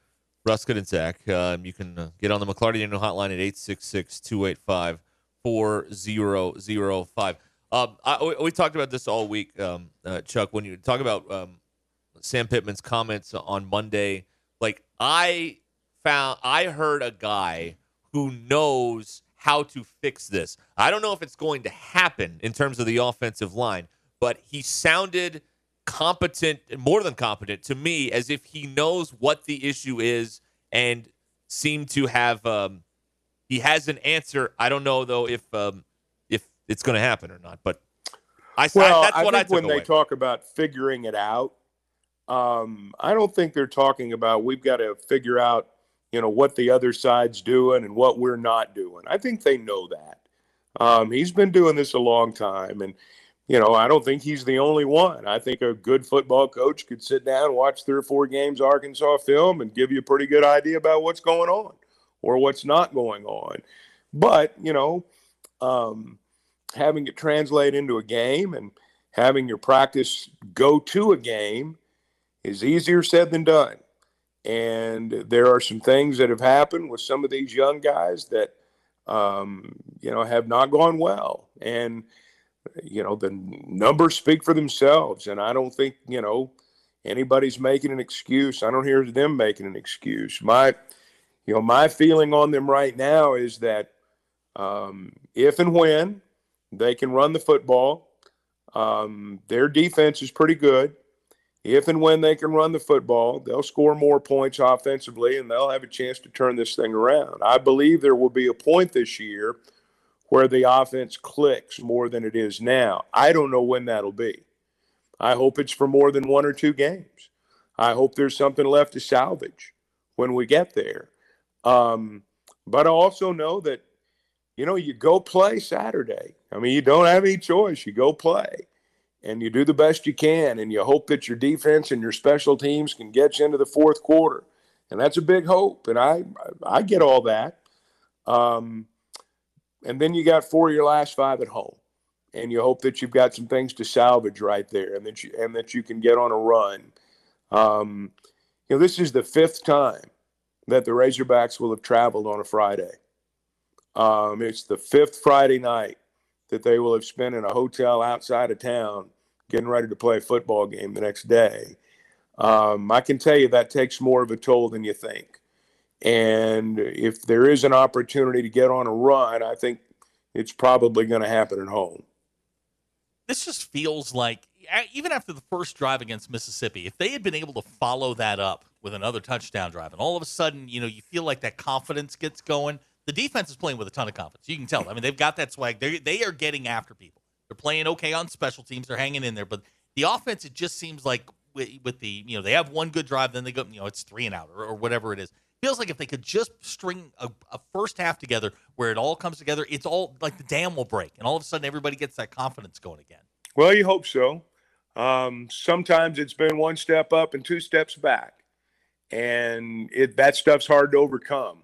Ruscin and Zach. Um, you can uh, get on the McLarty Daniel hotline at 866 285 4005. Um, we, we talked about this all week, um, uh, Chuck. When you talk about um, Sam Pittman's comments on Monday, like I found, I heard a guy who knows how to fix this. I don't know if it's going to happen in terms of the offensive line, but he sounded competent, more than competent to me, as if he knows what the issue is and seemed to have um, he has an answer. I don't know though if um, if it's going to happen or not, but I, well, I that's I what think I took when away. they talk about figuring it out, um, I don't think they're talking about we've got to figure out, you know, what the other side's doing and what we're not doing. I think they know that. Um, he's been doing this a long time, and you know, I don't think he's the only one. I think a good football coach could sit down, watch three or four games Arkansas film, and give you a pretty good idea about what's going on or what's not going on. But you know, um, having it translate into a game and having your practice go to a game is easier said than done. And there are some things that have happened with some of these young guys that, um, you know, have not gone well. And, you know, the numbers speak for themselves. And I don't think, you know, anybody's making an excuse. I don't hear them making an excuse. My, you know, my feeling on them right now is that um, if and when they can run the football, um, their defense is pretty good. If and when they can run the football, they'll score more points offensively and they'll have a chance to turn this thing around. I believe there will be a point this year where the offense clicks more than it is now. I don't know when that'll be. I hope it's for more than one or two games. I hope there's something left to salvage when we get there. Um, but I also know that, you know, you go play Saturday. I mean, you don't have any choice. You go play and you do the best you can and you hope that your defense and your special teams can get you into the fourth quarter. And that's a big hope. And I, I get all that. Um, and then you got four of your last five at home and you hope that you've got some things to salvage right there and that you, and that you can get on a run. Um, you know, this is the fifth time that the Razorbacks will have traveled on a Friday. Um, it's the fifth Friday night that they will have spent in a hotel outside of town getting ready to play a football game the next day. Um, I can tell you that takes more of a toll than you think. And if there is an opportunity to get on a run, I think it's probably going to happen at home. This just feels like, even after the first drive against Mississippi, if they had been able to follow that up with another touchdown drive, and all of a sudden, you know, you feel like that confidence gets going. The defense is playing with a ton of confidence. You can tell. I mean, they've got that swag. They they are getting after people. They're playing okay on special teams. They're hanging in there. But the offense, it just seems like with, with the you know they have one good drive, then they go you know it's three and out or, or whatever it is. Feels like if they could just string a, a first half together where it all comes together, it's all like the dam will break, and all of a sudden everybody gets that confidence going again. Well, you hope so. Um, sometimes it's been one step up and two steps back, and it that stuff's hard to overcome.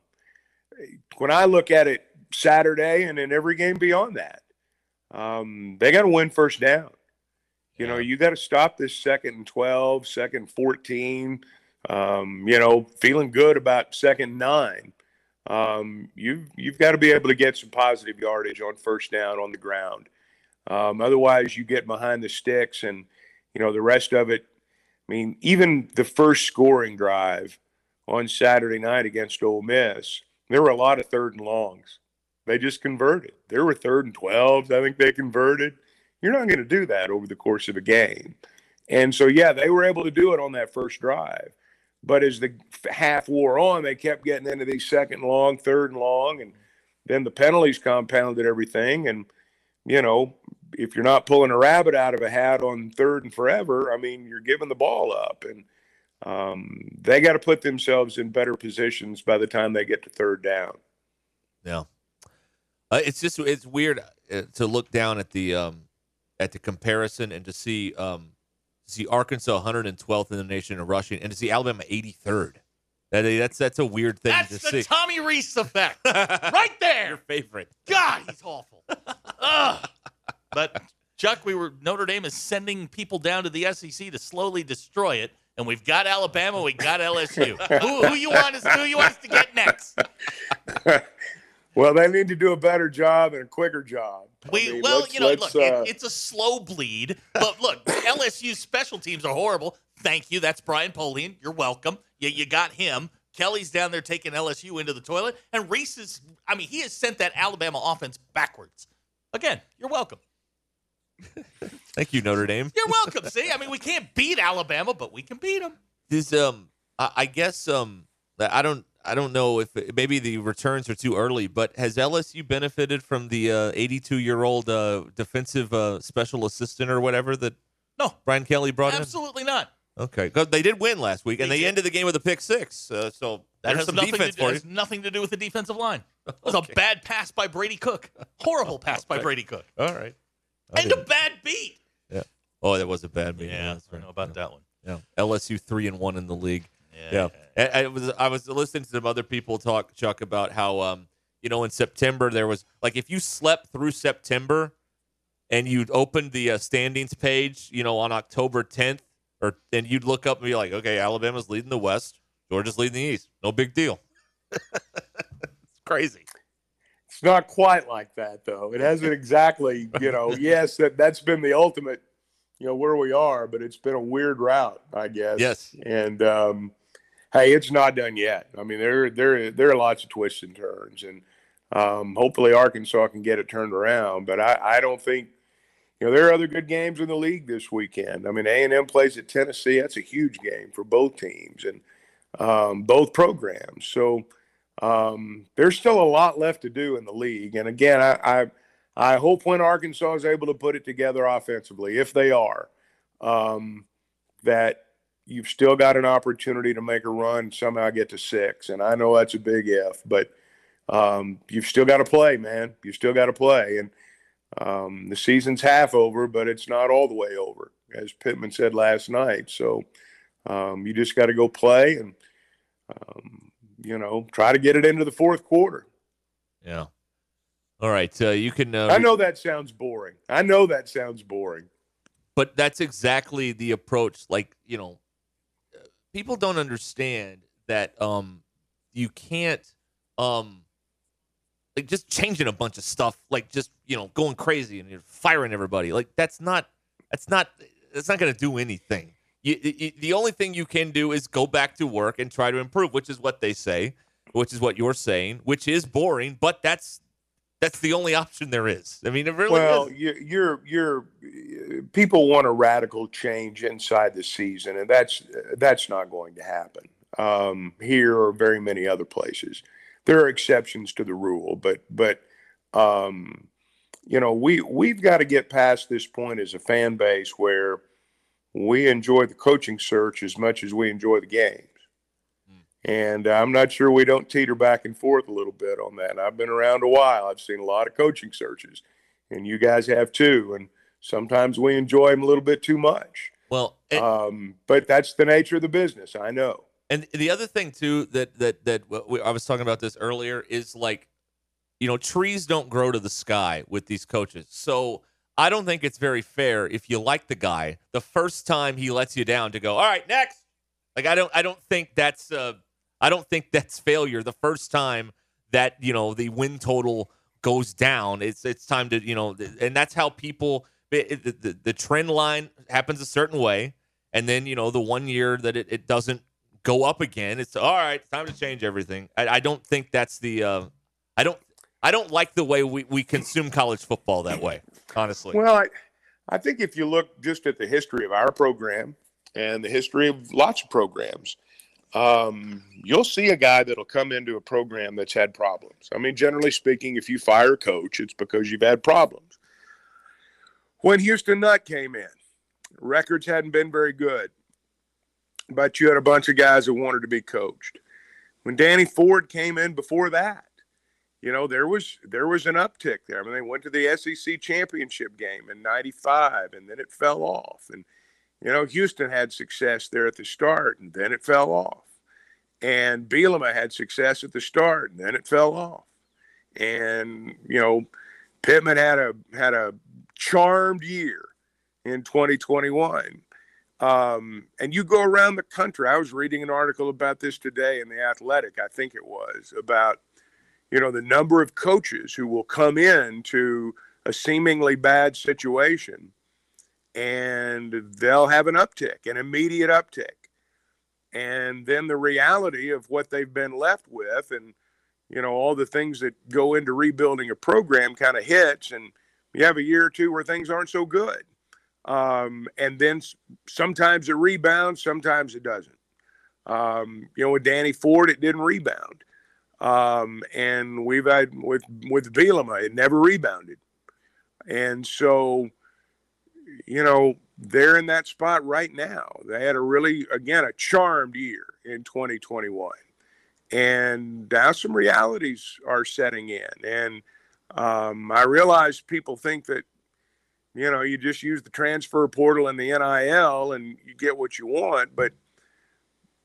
When I look at it Saturday and in every game beyond that, um, they got to win first down. You know, you got to stop this second and 12, second 14. Um, you know, feeling good about second nine. Um, you you've got to be able to get some positive yardage on first down on the ground. Um, otherwise, you get behind the sticks, and you know the rest of it. I mean, even the first scoring drive on Saturday night against Ole Miss, there were a lot of third and longs. They just converted. There were third and 12s. I think they converted. You're not going to do that over the course of a game. And so, yeah, they were able to do it on that first drive. But as the half wore on, they kept getting into these second and long, third and long, and then the penalties compounded everything. And, you know, if you're not pulling a rabbit out of a hat on third and forever, I mean, you're giving the ball up. And um, they got to put themselves in better positions by the time they get to third down. Yeah. Uh, it's just it's weird uh, to look down at the um, at the comparison and to see um, see Arkansas 112th in the nation in rushing and to see Alabama 83rd. That, that's that's a weird thing That's to the. Tommy Rees effect, right there. Your favorite. God, he's awful. Ugh. But Chuck, we were Notre Dame is sending people down to the SEC to slowly destroy it, and we've got Alabama, we got LSU. who, who you want us? Who you want us to get next? Well, they need to do a better job and a quicker job. I We mean, well, you know, let's, look, it- uh, it's a slow bleed, but look, LSU special teams are horrible. Thank you. That's Brian Polian. You're welcome. You, you got him. Kelly's down there taking LSU into the toilet, and Rees is. I mean, he has sent that Alabama offense backwards. Again, you're welcome. Thank you, Notre Dame. You're welcome. See, I mean, we can't beat Alabama, but we can beat them. This um, I, I guess um, I don't I don't know if maybe the returns are too early, but has LSU benefited from the 82 uh, year old uh, defensive uh, special assistant or whatever that no Brian Kelly brought Absolutely in? Absolutely not. Okay, because they did win last week, and they, they ended the game with a pick six. Uh, so that has some nothing defense to do, has nothing to do with the defensive line. It was okay. a bad pass by Brady Cook. Horrible pass by Brady Cook. All right. I and a bad beat. Yeah. Oh, that was a bad beat. Yeah, yeah I know about yeah. that one. Yeah. LSU three and one in the league. Yeah. yeah. I, I, was I was listening to some other people talk, Chuck, about how um you know in September there was like if you slept through September and you'd opened the uh, standings page, you know, on October 10th, or and you'd look up and be like, okay, Alabama's leading the West, Georgia's leading the East. No big deal. it's crazy. It's not quite like that though. It hasn't exactly, you know. yes, that that's been the ultimate, you know, where we are, but it's been a weird route, I guess. Yes. And um, hey, it's not done yet. I mean, there there there are lots of twists and turns, and um, hopefully Arkansas can get it turned around. But I, I don't think you know there are other good games in the league this weekend. I mean, A and M plays at Tennessee. That's a huge game for both teams and um, both programs. So um, there's still a lot left to do in the league. And again, I, I I hope when Arkansas is able to put it together offensively, if they are, um, that you've still got an opportunity to make a run, somehow get to six. And I know that's a big if, but um, you've still got to play, man. You still got to play. And um, the season's half over, but it's not all the way over, as Pittman said last night. So um, you just got to go play and, um, you know, try to get it into the fourth quarter. Yeah. All right. Uh, you can. Uh, I know that sounds boring. I know that sounds boring. But that's exactly the approach. Like, you know, people don't understand that um you can't um like just changing a bunch of stuff like just you know going crazy and you're firing everybody like that's not that's not that's not going to do anything. You, you, the only thing you can do is go back to work and try to improve which is what they say which is what you're saying which is boring but that's that's the only option there is. I mean, it really well, is. you're, you're, you're people want a radical change inside the season, and that's that's not going to happen um, here or very many other places. There are exceptions to the rule, but but um, you know we we've got to get past this point as a fan base where we enjoy the coaching search as much as we enjoy the game. And I'm not sure we don't teeter back and forth a little bit on that. And I've been around a while. I've seen a lot of coaching searches, and you guys have too. And sometimes we enjoy them a little bit too much. Well, and, um, but that's the nature of the business. I know. And the other thing too that that that we, I was talking about this earlier is like, you know, trees don't grow to the sky with these coaches. So I don't think it's very fair if you like the guy the first time he lets you down to go, all right, next. Like I don't I don't think that's uh I don't think that's failure the first time that you know the win total goes down. It's it's time to you know, and that's how people the, the, the trend line happens a certain way, and then you know the one year that it, it doesn't go up again, it's all right. It's time to change everything. I, I don't think that's the. Uh, I don't. I don't like the way we, we consume college football that way. Honestly. Well, I, I think if you look just at the history of our program and the history of lots of programs, um, you'll see a guy that'll come into a program that's had problems. I mean, generally speaking, if you fire a coach, it's because you've had problems. When Houston Nutt came in, records hadn't been very good, but you had a bunch of guys that wanted to be coached. When Danny Ford came in before that, you know there was there was an uptick there. I mean, they went to the SEC championship game in '95, and then it fell off. And you know, Houston had success there at the start, and then it fell off. And Bielema had success at the start, and then it fell off. And you know, Pittman had a had a charmed year in 2021. Um, and you go around the country. I was reading an article about this today in the Athletic, I think it was, about you know the number of coaches who will come in to a seemingly bad situation and they'll have an uptick, an immediate uptick. and then the reality of what they've been left with, and you know all the things that go into rebuilding a program kind of hits, and you have a year or two where things aren't so good, um, and then sometimes it rebounds, sometimes it doesn't. Um, you know, with Danny Ford, it didn't rebound. Um, and we've had with with Bielema, it never rebounded. And so, you know, they're in that spot right now. They had a really, again, a charmed year in 2021. And now some realities are setting in. And um, I realize people think that, you know, you just use the transfer portal and the NIL and you get what you want. But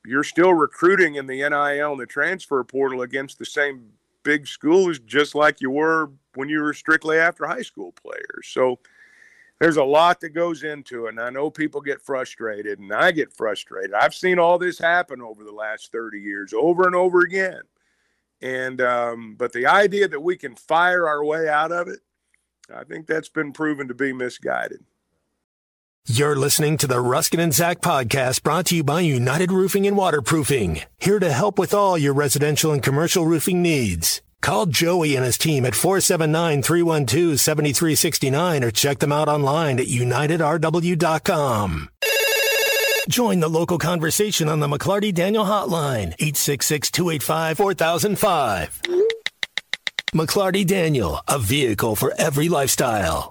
you're still recruiting in the NIL and the transfer portal against the same big schools, just like you were when you were strictly after high school players. So there's a lot that goes into it. And I know people get frustrated, and I get frustrated. I've seen all this happen over the last 30 years, over and over again. And, um, but the idea that we can fire our way out of it, I think that's been proven to be misguided. You're listening to the Ruscin and Zach podcast brought to you by United Roofing and Waterproofing. Here to help with all your residential and commercial roofing needs. Call Joey and his team at 479-312-7369 or check them out online at unitedrw.com. Join the local conversation on the McLarty Daniel hotline, 866-285-4005. McLarty Daniel, a vehicle for every lifestyle.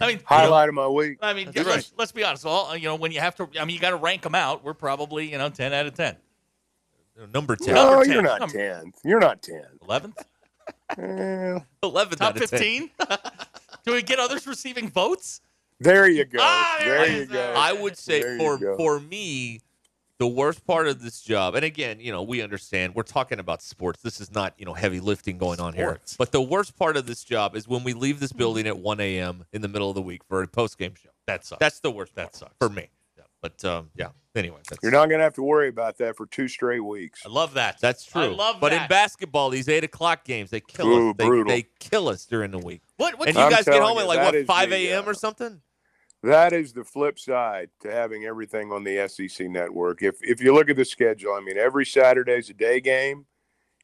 I mean, highlight of my week. I mean, let's, let's be honest. All you know, when you have to, I mean, you got to rank them out. We're probably you know ten out of ten. Number ten. No, Number you're not Number- tenth. You're not ten. Eleventh, Eleventh top out of 10. fifteen. Do we get others receiving votes? There you go. Ah, there there you go. I would say There for for me, the worst part of this job, and again, you know, we understand we're talking about sports. This is not you know heavy lifting going on here. Sports. But the worst part of this job is when we leave this building at 1 a.m. in the middle of the week for a post game show. That sucks. That's the worst. That part sucks. for me. Yeah. But um, yeah. Anyway, that's, You're not going to have to worry about that for two straight weeks. I love that. That's true. I love but in basketball, these eight o'clock games, they kill Ooh, us. They, brutal. they kill us during the week. What? What? And do you I'm guys get home you, at like what 5 a.m. uh, or something? That is the flip side to having everything on the SEC network. If if you look at the schedule, I mean, every Saturday's a day game,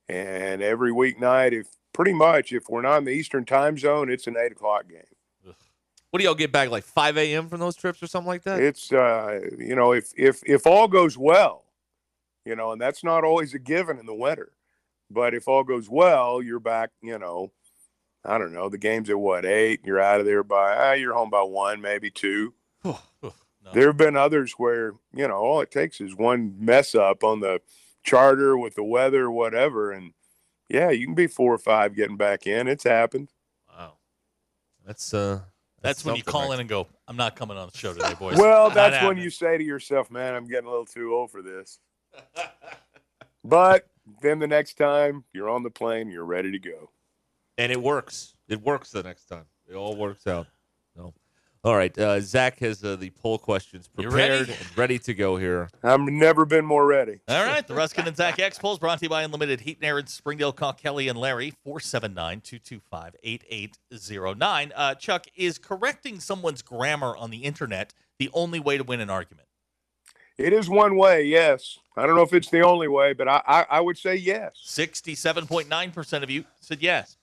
and every weeknight, if pretty much if we're not in the Eastern time zone, it's an eight o'clock game. What do y'all get back like 5 a.m. from those trips or something like that? It's uh, you know, if if if all goes well, you know, and that's not always a given in the winter, but if all goes well, you're back. You know, I don't know. The game's at what eight? You're out of there by ah, you're home by one, maybe two. No. There have been others where you know all it takes is one mess up on the charter with the weather, whatever, and yeah, you can be four or five getting back in. It's happened. Wow. That's uh, That's when you call right in and go, "I'm not coming on the show today, boys." Well, that's when happening. you say to yourself, "Man, I'm getting a little too old for this." but then the next time you're on the plane, you're ready to go. And it works. It works the next time. It all works out. No. All right. Uh, Zach has uh, the poll questions prepared ready? and ready to go here. I've never been more ready. All right, the Ruscin and Zach X polls brought to you by Unlimited Heat and Air in Springdale. Call Kelly and Larry 479 225 8809. Uh, Chuck, is correcting someone's grammar on the internet the only way to win an argument? It is one way, yes. I don't know if it's the only way, but I, I, I would say yes. 67.9% of you said yes.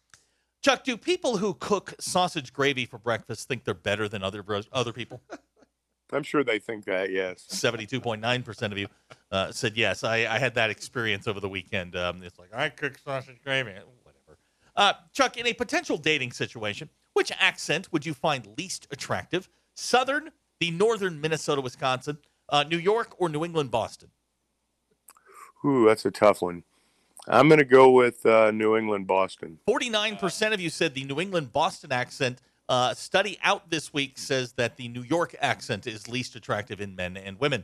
Chuck, do people who cook sausage gravy for breakfast think they're better than other other people? I'm sure they think that, yes. 72.9% of you. uh, said yes. I, I had that experience over the weekend. Um, it's like I cook sausage gravy, whatever. Uh, Chuck, in a potential dating situation, which accent would you find least attractive? Southern, the northern Minnesota, Wisconsin, uh, New York, or New England, Boston? Ooh, that's a tough one. I'm going to go with uh, New England, Boston. 49% of you said the New England Boston accent. Uh, study out this week says that the New York accent is least attractive in men and women.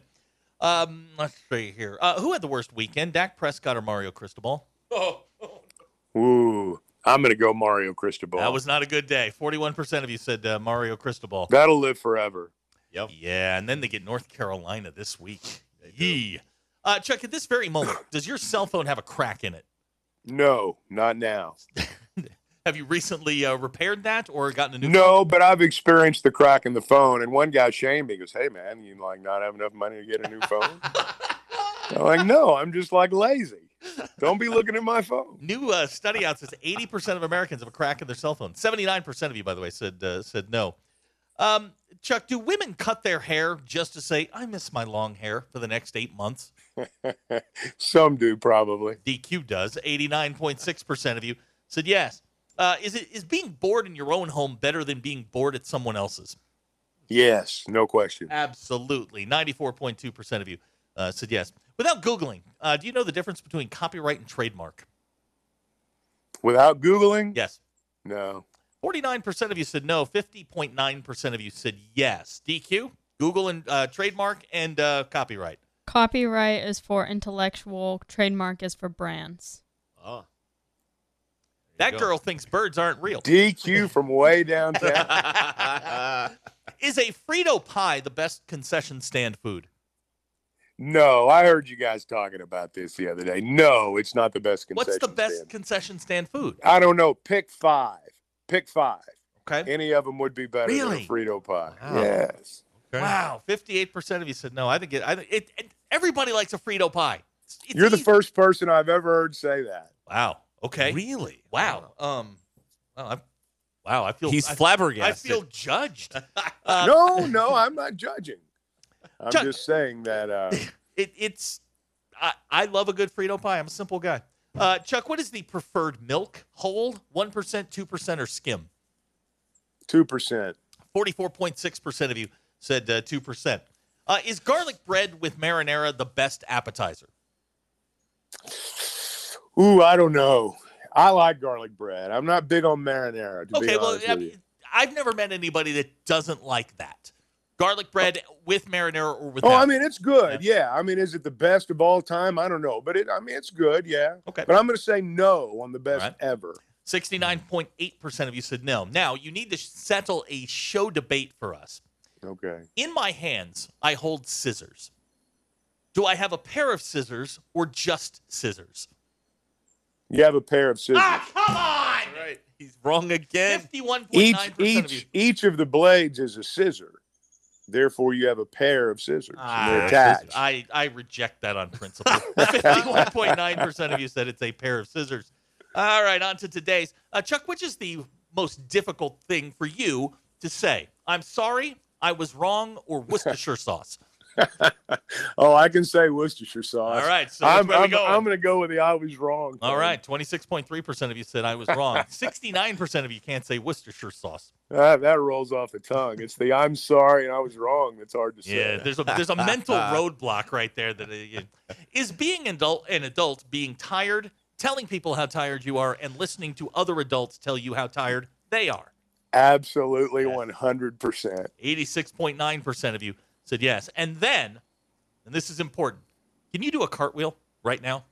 Um, let's see here. Uh, who had the worst weekend, Dak Prescott or Mario Cristobal? Oh, Ooh, I'm going to go Mario Cristobal. That was not a good day. 41% of you said uh, Mario Cristobal. That'll live forever. Yep. Yeah, and then they get North Carolina this week. Yee. Uh, Chuck, at this very moment, does your cell phone have a crack in it? No, not now. Have you recently uh, repaired that or gotten a new? No, but I've experienced the crack in the phone. And one guy shamed me. He goes, "Hey, man, you like not have enough money to get a new phone?" I'm like, "No, I'm just like lazy. Don't be looking at my phone." New uh, study out says 80% of Americans have a crack in their cell phone. 79% of you, by the way, said uh, said no. Um, Chuck, do women cut their hair just to say, "I miss my long hair" for the next eight months? Some do probably. DQ does. 89.6% of you said yes. Uh, is it is being bored in your own home better than being bored at someone else's? Yes, no question. Absolutely. 94.2% of you uh, said yes. Without Googling, uh, do you know the difference between copyright and trademark? Without Googling? Yes. No. 49% of you said no. 50.9% of you said yes. DQ, Google and uh, trademark and uh, copyright. Copyright is for intellectual, trademark is for brands. Oh. That girl thinks birds aren't real. DQ from way downtown. Is a Frito pie the best concession stand food? no, I heard you guys talking about this the other day. No, it's not the best concession What's the best stand. concession stand food? I don't know. Pick five. Pick five. Okay. Any of them would be better Really? than a Frito pie. Wow. Yes. Wow, 58% of you said no. I think it, I think it, it everybody likes a Frito pie. It's- it's You're the first person I've ever heard say that. Wow. Okay. Really? Wow. Um. Well, I, wow. I feel He's I, flabbergasted. I feel judged. Uh, no, no, I'm not judging. I'm Chuck- just saying that uh, It, it's. I, I love a good Frito pie. I'm a simple guy. Uh, Chuck, what is the preferred milk? Whole, one percent, two percent, or skim? two percent. Forty-four point six percent of you said uh, two percent. Uh, is garlic bread with marinara the best appetizer? Ooh, I don't know. I like garlic bread. I'm not big on marinara. To Okay, be well, I mean, I've never met anybody that doesn't like that. Garlic bread with marinara or without. Oh, I mean, it's good. Yeah. I mean, is it the best of all time? I don't know, but it. I mean, it's good. Yeah. Okay. But I'm going to say no on the best Right. ever. 69.8% of you said no. Now, you need to settle a show debate for us. Okay. In my hands, I hold scissors. Do I have a pair of scissors or just scissors? You have a pair of scissors. Ah, come on! Right. He's wrong again. 51.9% each of you. each each of the blades is a scissor. Therefore, you have a pair of scissors. and Ah, they're attached. I, I reject that on principle. 51.9% of you said it's a pair of scissors. All right, on to today's. Uh, Chuck, which is the most difficult thing for you to say? I'm sorry, I was wrong, or Worcestershire sauce? oh, I can say Worcestershire sauce. All right, so I'm, which way we I'm, going? I'm going to go with the I was wrong. All right, 26.3% of you said I was wrong. 69% of you can't say Worcestershire sauce. That, that rolls off the tongue. It's the I'm sorry and I was wrong. That's hard to say. Yeah, there's a there's a mental roadblock right there. That uh, is being adult, an adult being tired, telling people how tired you are, and listening to other adults tell you how tired they are. Absolutely 100%. 86.9% of you said yes. And then, and this is important, can you do a cartwheel right now?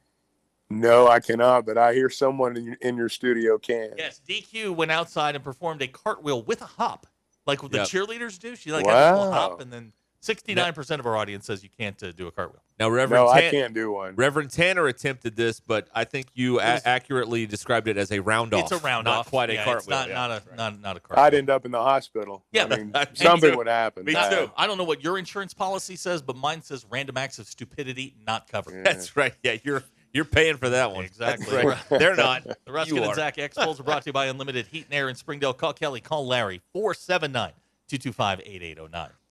No, I cannot, but I hear someone in your, in your studio can. Yes, DQ went outside and performed a cartwheel with a hop, like what the cheerleaders do. She like had a little hop, and then 69% of our audience says you can't uh, do a cartwheel. Now, Reverend No, I can't do one. Reverend Tanner attempted this, but I think you a- was- accurately described it as a round off. It's a round not off. quite a cartwheel. It's not, yeah. not a not, not a cartwheel. I'd end up in the hospital. Yeah, I mean, something would happen. Me I- too. I don't know what your insurance policy says, but mine says random acts of stupidity not covered. That's right. Yeah, you're you're paying for that one. Exactly. That's right. They're not. The Ruscin You and are. Zach Expos are brought to you by Unlimited Heat and Air in Springdale. Call Kelly. Call Larry. 479 225 8809.